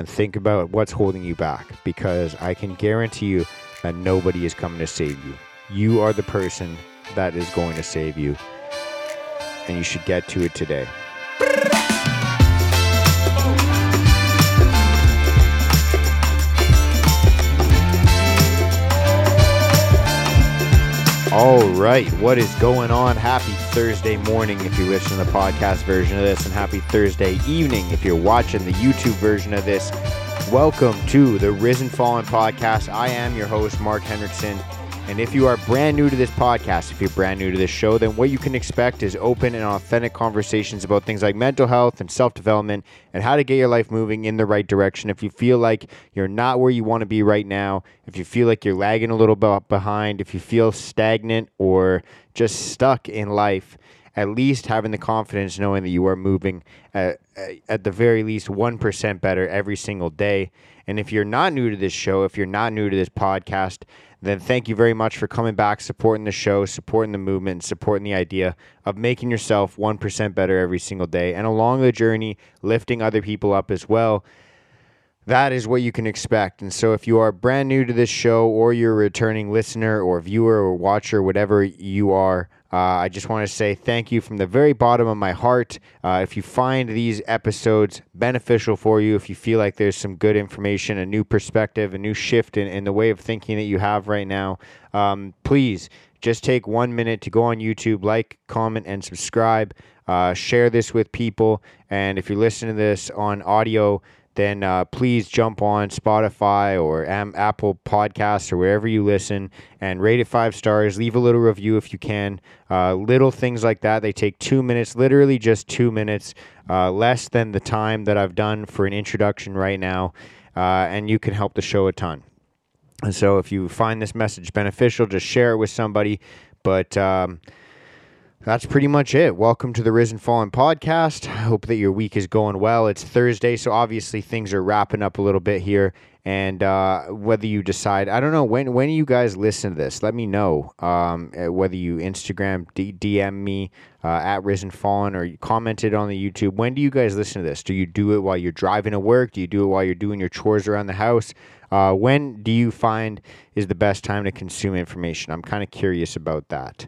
and think about what's holding you back because I can guarantee you that nobody is coming to save you. You are the person that is going to save you, and you should get to it today. All right, what is going on? Happy Thursday morning if you listen to the podcast version of this, and happy Thursday evening if you're watching the YouTube version of this. Welcome to the Risen Fallen podcast. I am your host, Mark Hendrickson. And if you are brand new to this podcast, if you're brand new to this show, then what you can expect is open and authentic conversations about things like mental health and self development and how to get your life moving in the right direction. If you feel like you're not where you want to be right now, if you feel like you're lagging a little bit behind, if you feel stagnant or just stuck in life, at least having the confidence knowing that you are moving at, at the very least 1% better every single day. And if you're not new to this show, if you're not new to this podcast, then thank you very much for coming back, supporting the show, supporting the movement, supporting the idea of making yourself 1% better every single day. And along the journey, lifting other people up as well. That is what you can expect. And so, if you are brand new to this show, or you're a returning listener, or viewer, or watcher, whatever you are, uh, I just want to say thank you from the very bottom of my heart. Uh, if you find these episodes beneficial for you, if you feel like there's some good information, a new perspective, a new shift in, in the way of thinking that you have right now, um, please just take one minute to go on YouTube, like, comment, and subscribe. Uh, share this with people. And if you're listening to this on audio, then uh, please jump on Spotify or Am- Apple Podcasts or wherever you listen and rate it five stars. Leave a little review if you can. Uh, little things like that. They take two minutes, literally just two minutes, uh, less than the time that I've done for an introduction right now. Uh, and you can help the show a ton. And so if you find this message beneficial, just share it with somebody. But. Um, that's pretty much it. Welcome to the Risen Fallen podcast. I hope that your week is going well. It's Thursday, so obviously things are wrapping up a little bit here. And uh, whether you decide, I don't know when when you guys listen to this, let me know. Um, uh, whether you Instagram D- DM me uh, at Risen Fallen or you commented on the YouTube. When do you guys listen to this? Do you do it while you're driving to work? Do you do it while you're doing your chores around the house? Uh, when do you find is the best time to consume information? I'm kind of curious about that.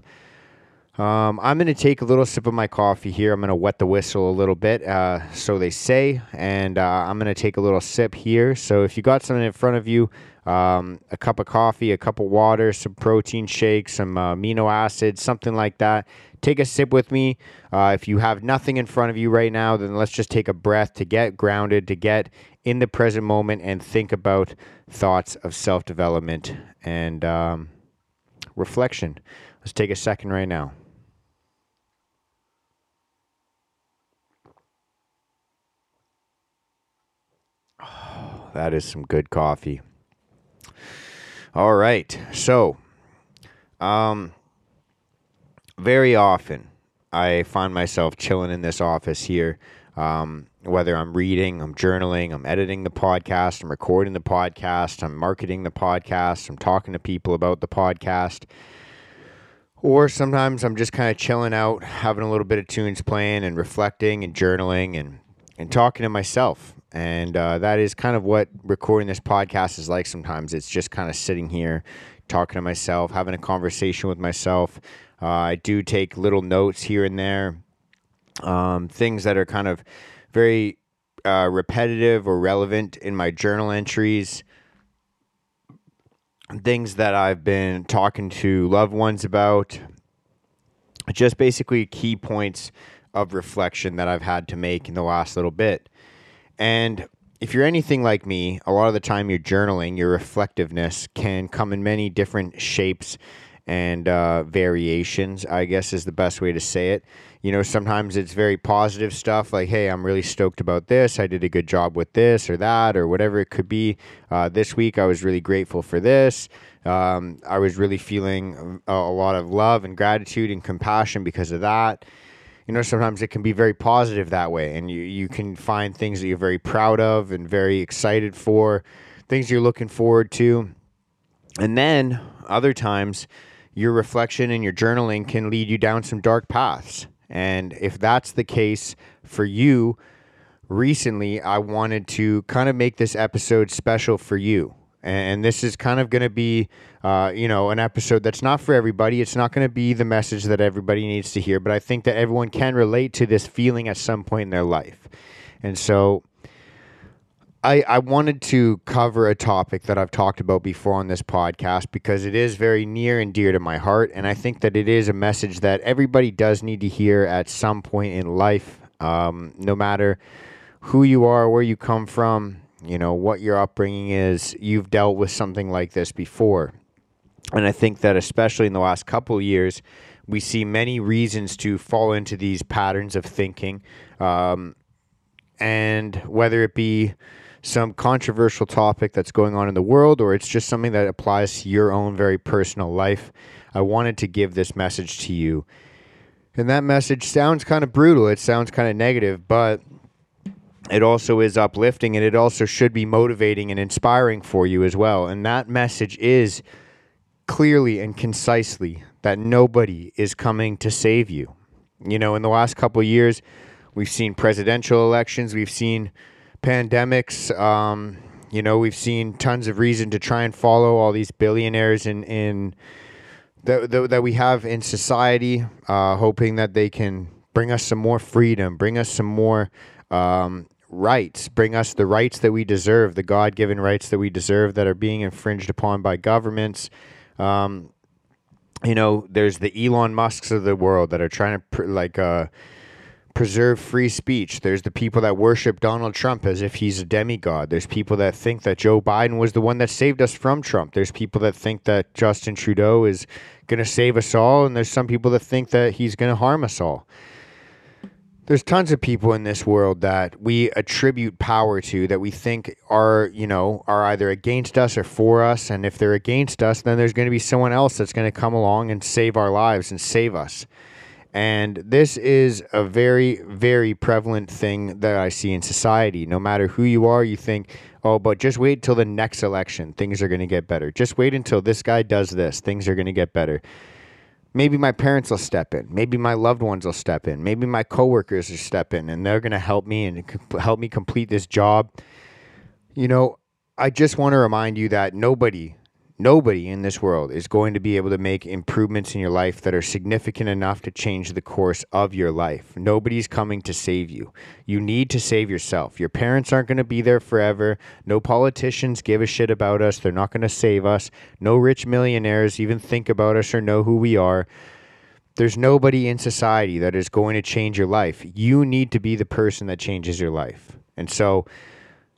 Um, I'm going to take a little sip of my coffee here. I'm going to wet the whistle a little bit, uh, so they say, and uh, I'm going to take a little sip here. So if you got something in front of you, um, a cup of coffee, a cup of water, some protein shake, some uh, amino acids, something like that, take a sip with me. Uh, if you have nothing in front of you right now, then let's just take a breath to get grounded, to get in the present moment, and think about thoughts of self development and um, reflection. Let's take a second right now. That is some good coffee. All right. So, um, very often I find myself chilling in this office here. Um, whether I'm reading, I'm journaling, I'm editing the podcast, I'm recording the podcast, I'm marketing the podcast, I'm talking to people about the podcast. Or sometimes I'm just kind of chilling out, having a little bit of tunes playing and reflecting and journaling and, and talking to myself and uh, that is kind of what recording this podcast is like sometimes. It's just kind of sitting here talking to myself, having a conversation with myself. Uh, I do take little notes here and there, um, things that are kind of very uh, repetitive or relevant in my journal entries, things that I've been talking to loved ones about, just basically key points of reflection that I've had to make in the last little bit. And if you're anything like me, a lot of the time your journaling, your reflectiveness can come in many different shapes and uh, variations, I guess is the best way to say it. You know, sometimes it's very positive stuff like, hey, I'm really stoked about this. I did a good job with this or that or whatever it could be. Uh, this week, I was really grateful for this. Um, I was really feeling a, a lot of love and gratitude and compassion because of that you know, sometimes it can be very positive that way, and you, you can find things that you're very proud of and very excited for, things you're looking forward to. And then other times, your reflection and your journaling can lead you down some dark paths. And if that's the case for you recently I wanted to kind of make this episode special for you. And this is kind of going to be, uh, you know, an episode that's not for everybody. It's not going to be the message that everybody needs to hear, but I think that everyone can relate to this feeling at some point in their life. And so I, I wanted to cover a topic that I've talked about before on this podcast because it is very near and dear to my heart. And I think that it is a message that everybody does need to hear at some point in life, um, no matter who you are, where you come from, you know, what your upbringing is. You've dealt with something like this before. And I think that especially in the last couple of years, we see many reasons to fall into these patterns of thinking. Um, and whether it be some controversial topic that's going on in the world or it's just something that applies to your own very personal life, I wanted to give this message to you. And that message sounds kind of brutal, it sounds kind of negative, but it also is uplifting and it also should be motivating and inspiring for you as well. And that message is clearly and concisely that nobody is coming to save you. You know, in the last couple years, we've seen presidential elections, we've seen pandemics. Um, you know, we've seen tons of reason to try and follow all these billionaires in in that that, that we have in society, uh, hoping that they can bring us some more freedom, bring us some more um, rights, bring us the rights that we deserve, the God given rights that we deserve that are being infringed upon by governments. Um, you know, there's the Elon Musks of the world that are trying to pr- like uh, preserve free speech. There's the people that worship Donald Trump as if he's a demigod. There's people that think that Joe Biden was the one that saved us from Trump. There's people that think that Justin Trudeau is going to save us all. And there's some people that think that he's going to harm us all. There's tons of people in this world that we attribute power to that we think are, you know, are either against us or for us. And if they're against us, then there's going to be someone else that's going to come along and save our lives and save us. And this is a very, very prevalent thing that I see in society. No matter who you are, you think, oh, but just wait till the next election, things are going to get better. Just wait until this guy does this, things are going to get better. Maybe my parents will step in. Maybe my loved ones will step in. Maybe my coworkers will step in and they're going to help me and help me complete this job. You know, I just want to remind you that nobody Nobody in this world is going to be able to make improvements in your life that are significant enough to change the course of your life. Nobody's coming to save you. You need to save yourself. Your parents aren't going to be there forever. No politicians give a shit about us. They're not going to save us. No rich millionaires even think about us or know who we are. There's nobody in society that is going to change your life. You need to be the person that changes your life. And so,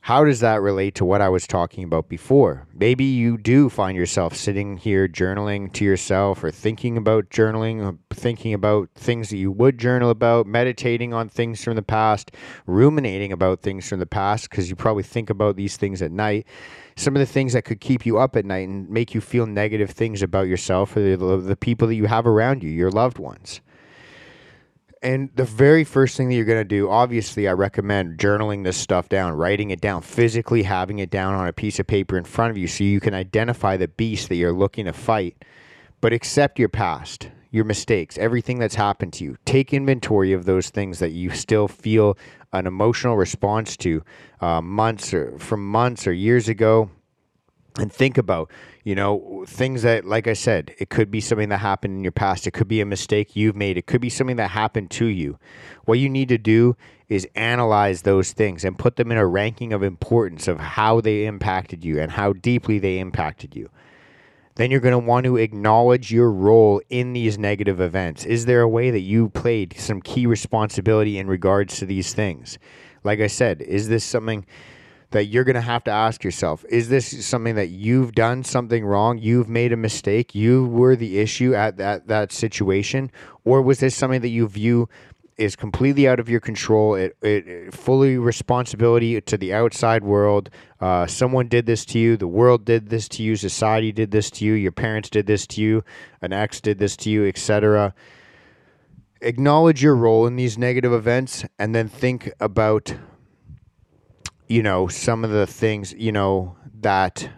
how does that relate to what I was talking about before? Maybe you do find yourself sitting here journaling to yourself or thinking about journaling, or thinking about things that you would journal about, meditating on things from the past, ruminating about things from the past, because you probably think about these things at night. Some of the things that could keep you up at night and make you feel negative things about yourself or the, the people that you have around you, your loved ones. And the very first thing that you're going to do, obviously, I recommend journaling this stuff down, writing it down, physically having it down on a piece of paper in front of you so you can identify the beast that you're looking to fight. But accept your past, your mistakes, everything that's happened to you. Take inventory of those things that you still feel an emotional response to uh, months or from months or years ago and think about you know things that like i said it could be something that happened in your past. It could be a mistake you've made. It could be something that happened to you. What you need to do is analyze those things and put them in a ranking of importance of how they impacted you and how deeply they impacted you. Then you're going to want to acknowledge your role in these negative events. Is there a way that you played some key responsibility in regards to these things? Like i said is this something that you're going to have to ask yourself is this something that you've done something wrong? You've made a mistake? You were the issue at that that situation? Or was this something that you view is completely out of your control? It, it, it fully responsibility to the outside world. Uh, someone did this to you. The world did this to you. Society did this to you. Your parents did this to you. An ex did this to you etc acknowledge your role in these negative events and then think about you know, some of the things, you know, that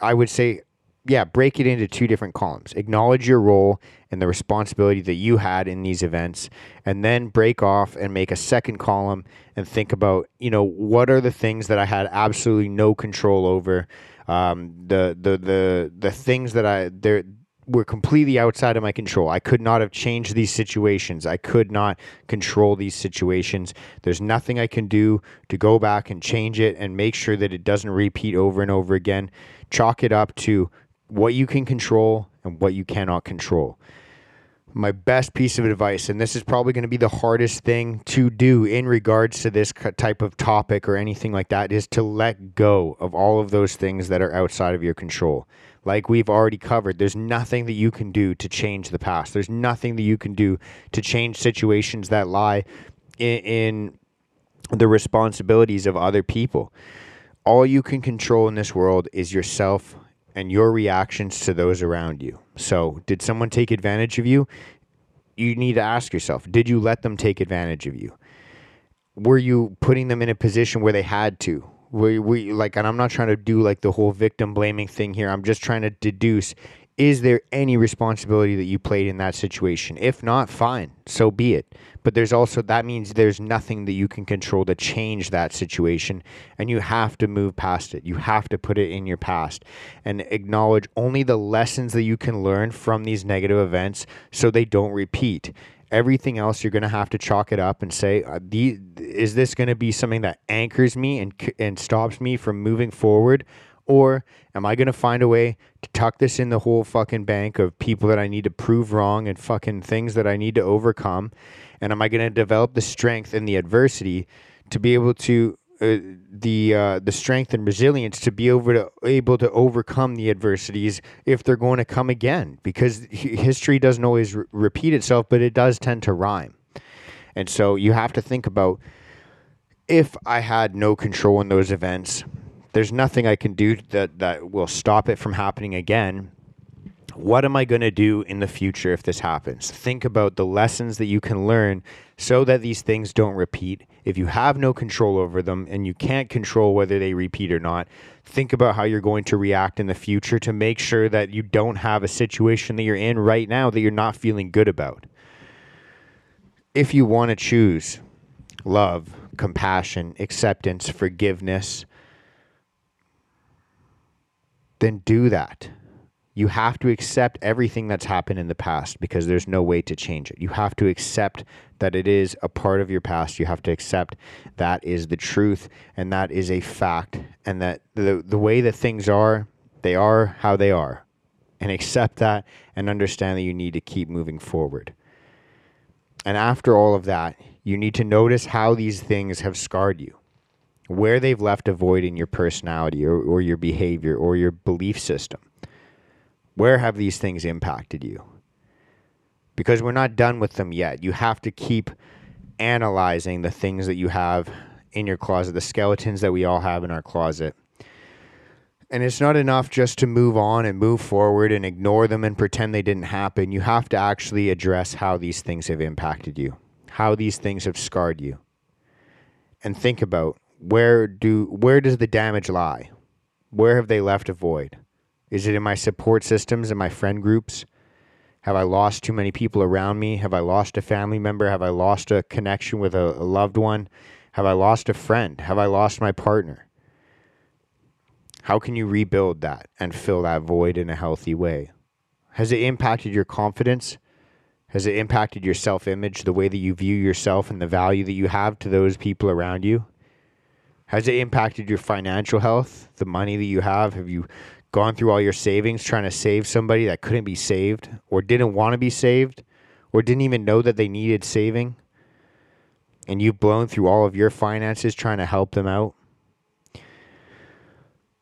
I would say yeah, break it into two different columns. Acknowledge your role and the responsibility that you had in these events, and then break off and make a second column and think about, you know, what are the things that I had absolutely no control over, um, the the the the things that I there were completely outside of my control. I could not have changed these situations. I could not control these situations. There's nothing I can do to go back and change it and make sure that it doesn't repeat over and over again. Chalk it up to what you can control and what you cannot control. My best piece of advice, and this is probably going to be the hardest thing to do in regards to this type of topic or anything like that, is to let go of all of those things that are outside of your control. Like we've already covered, there's nothing that you can do to change the past. There's nothing that you can do to change situations that lie in, in the responsibilities of other people. All you can control in this world is yourself and your reactions to those around you. So, did someone take advantage of you? You need to ask yourself, did you let them take advantage of you? Were you putting them in a position where they had to? We we like and I'm not trying to do like the whole victim blaming thing here. I'm just trying to deduce is there any responsibility that you played in that situation? If not, fine, so be it. But there's also that means there's nothing that you can control to change that situation, and you have to move past it. You have to put it in your past and acknowledge only the lessons that you can learn from these negative events so they don't repeat. Everything else, you're going to have to chalk it up and say, uh, the, is this going to be something that anchors me and, and stops me from moving forward? Or am I going to find a way to tuck this in the whole fucking bank of people that I need to prove wrong and fucking things that I need to overcome? And am I going to develop the strength and the adversity to be able to uh, the uh, the strength and resilience to be able to able to overcome the adversities if they're going to come again because history doesn't always re- repeat itself but it does tend to rhyme and so you have to think about if I had no control in those events there's nothing I can do that that will stop it from happening again. What am I going to do in the future if this happens? Think about the lessons that you can learn so that these things don't repeat. If you have no control over them and you can't control whether they repeat or not, think about how you're going to react in the future to make sure that you don't have a situation that you're in right now that you're not feeling good about. If you want to choose love, compassion, acceptance, forgiveness, then do that. You have to accept everything that's happened in the past because there's no way to change it. You have to accept that it is a part of your past. You have to accept that is the truth and that is a fact and that the the way that things are, they are how they are. And accept that and understand that you need to keep moving forward. And after all of that, you need to notice how these things have scarred you where they've left a void in your personality or, or your behavior or your belief system. Where have these things impacted you? Because we're not done with them yet. You have to keep analyzing the things that you have in your closet, the skeletons that we all have in our closet. And it's not enough just to move on and move forward and ignore them and pretend they didn't happen. You have to actually address how these things have impacted you, how these things have scarred you. And think about where do where does the damage lie? Where have they left a void? Is it in my support systems and my friend groups? Have I lost too many people around me? Have I lost a family member? Have I lost a connection with a, a loved one? Have I lost a friend? Have I lost my partner? How can you rebuild that and fill that void in a healthy way? Has it impacted your confidence? Has it impacted your self image, the way that you view yourself and the value that you have to those people around you? Has it impacted your financial health, the money that you have? Have you gone through all your savings trying to save somebody that couldn't be saved or didn't want to be saved or didn't even know that they needed saving? And you've blown through all of your finances trying to help them out?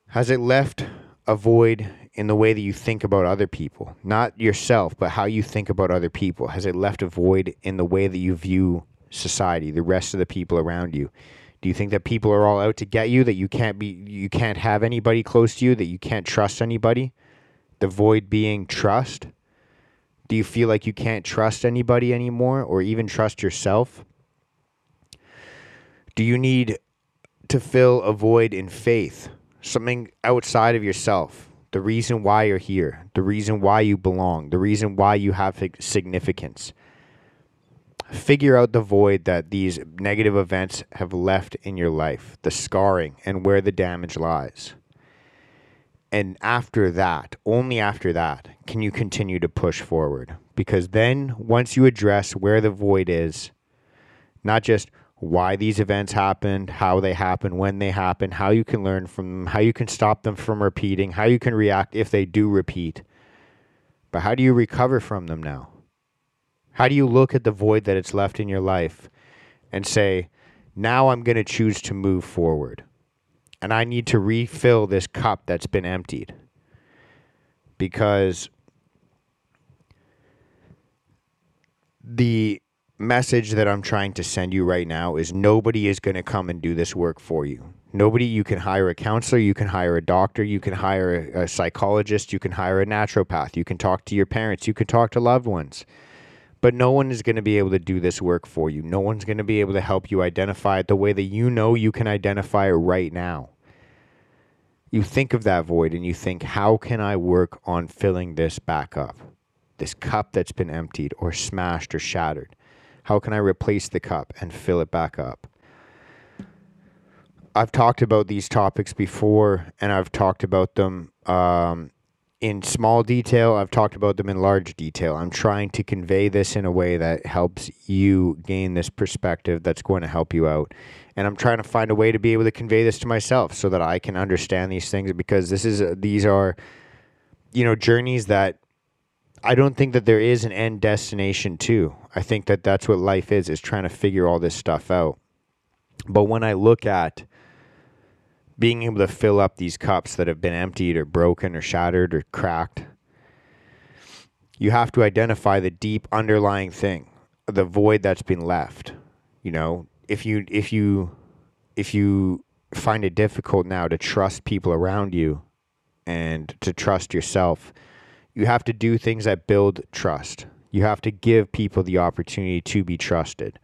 Has it left a void in the way that you think about other people? Not yourself, but how you think about other people. Has it left a void in the way that you view society, the rest of the people around you? Do you think that people are all out to get you? That you can't be, you can't have anybody close to you? That you can't trust anybody? The void being trust. Do you feel like you can't trust anybody anymore, or even trust yourself? Do you need to fill a void in faith, something outside of yourself? the reason why you're here, the reason why you belong, the reason why you have significance. Figure out the void that these negative events have left in your life, the scarring, and where the damage lies. And after that, only after that, can you continue to push forward. Because then, once you address where the void is, not just why these events happened, how they happened, when they happen, how you can learn from them, how you can stop them from repeating, how you can react if they do repeat. But how do you recover from them now? How do you look at the void that it's left in your life and say, now I'm going to choose to move forward? And I need to refill this cup that's been emptied. Because the message that I'm trying to send you right now is nobody is going to come and do this work for you. Nobody, you can hire a counselor, you can hire a doctor, you can hire a, psychologist, you can hire a naturopath, you can talk to your parents, you can talk to loved ones. But no one is going to be able to do this work for you. No one's going to be able to help you identify it the way that you know you can identify it right now. You think of that void and you think, how can I work on filling this back up? This cup that's been emptied or smashed or shattered how can I replace the cup and fill it back up? I've talked about these topics before, and I've talked about them um, in small detail. I've talked about them in large detail. I'm trying to convey this in a way that helps you gain this perspective that's going to help you out. And I'm trying to find a way to be able to convey this to myself so that I can understand these things because this is these are you know journeys that I don't think that there is an end destination to. I think that that's what life is is trying to figure all this stuff out. But when I look at being able to fill up these cups that have been emptied or broken or shattered or cracked, you have to identify the deep underlying thing, the void that's been left. You know, if you if you if you find it difficult now to trust people around you and to trust yourself, you have to do things that build trust. You have to give people the opportunity to be trusted.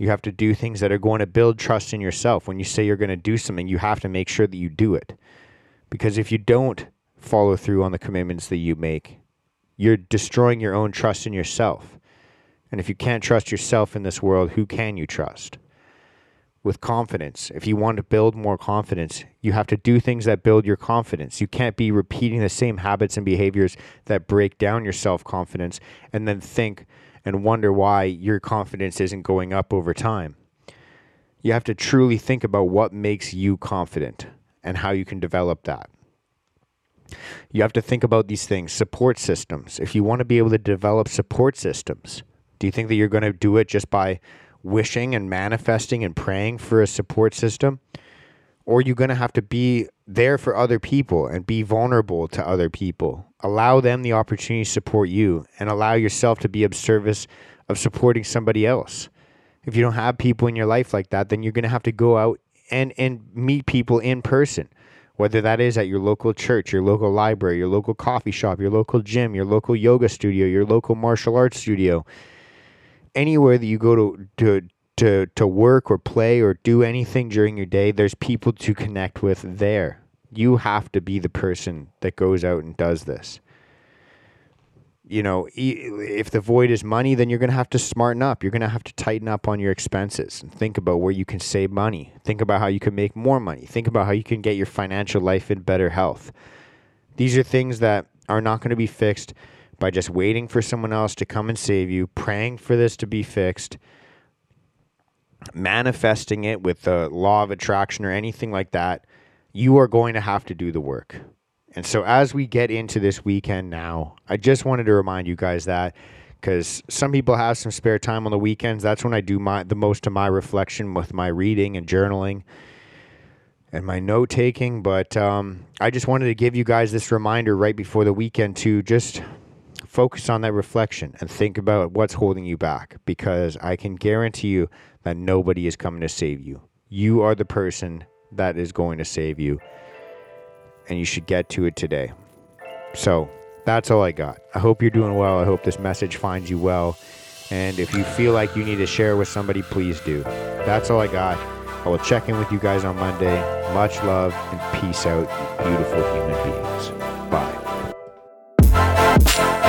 You have to do things that are going to build trust in yourself. When you say you're going to do something, you have to make sure that you do it. Because if you don't follow through on the commitments that you make, you're destroying your own trust in yourself. And if you can't trust yourself in this world, who can you trust? with confidence. If you want to build more confidence, you have to do things that build your confidence. You can't be repeating the same habits and behaviors that break down your self confidence and then think and wonder why your confidence isn't going up over time. You have to truly think about what makes you confident and how you can develop that. You have to think about these things support systems. If you want to be able to develop support systems, do you think that you're going to do it just by wishing and manifesting and praying for a support system, or you're going to have to be there for other people and be vulnerable to other people. Allow them the opportunity to support you and allow yourself to be of service of supporting somebody else. If you don't have people in your life like that, then you're going to have to go out and, and meet people in person, whether that is at your local church, your local library, your local coffee shop, your local gym, your local yoga studio, your local martial arts studio anywhere that you go to to to to work or play or do anything during your day, there's people to connect with there. You have to be the person that goes out and does this. You know, if the void is money, then you're going to have to smarten up. You're going to have to tighten up on your expenses and think about where you can save money. Think about how you can make more money. Think about how you can get your financial life in better health. These are things that are not going to be fixed by just waiting for someone else to come and save you, praying for this to be fixed, manifesting it with the law of attraction or anything like that, you are going to have to do the work. And so, as we get into this weekend now, I just wanted to remind you guys that because some people have some spare time on the weekends. That's when I do my the most of my reflection with my reading and journaling and my note taking. But um, I just wanted to give you guys this reminder right before the weekend to just focus on that reflection and think about what's holding you back because I can guarantee you that nobody is coming to save you. You are the person that is going to save you, and you should get to it today. So, that's all I got. I hope you're doing well. I hope this message finds you well. And if you feel like you need to share with somebody, please do. That's all I got. I will check in with you guys on Monday. Much love and peace out, beautiful human beings.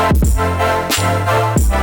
Thank you.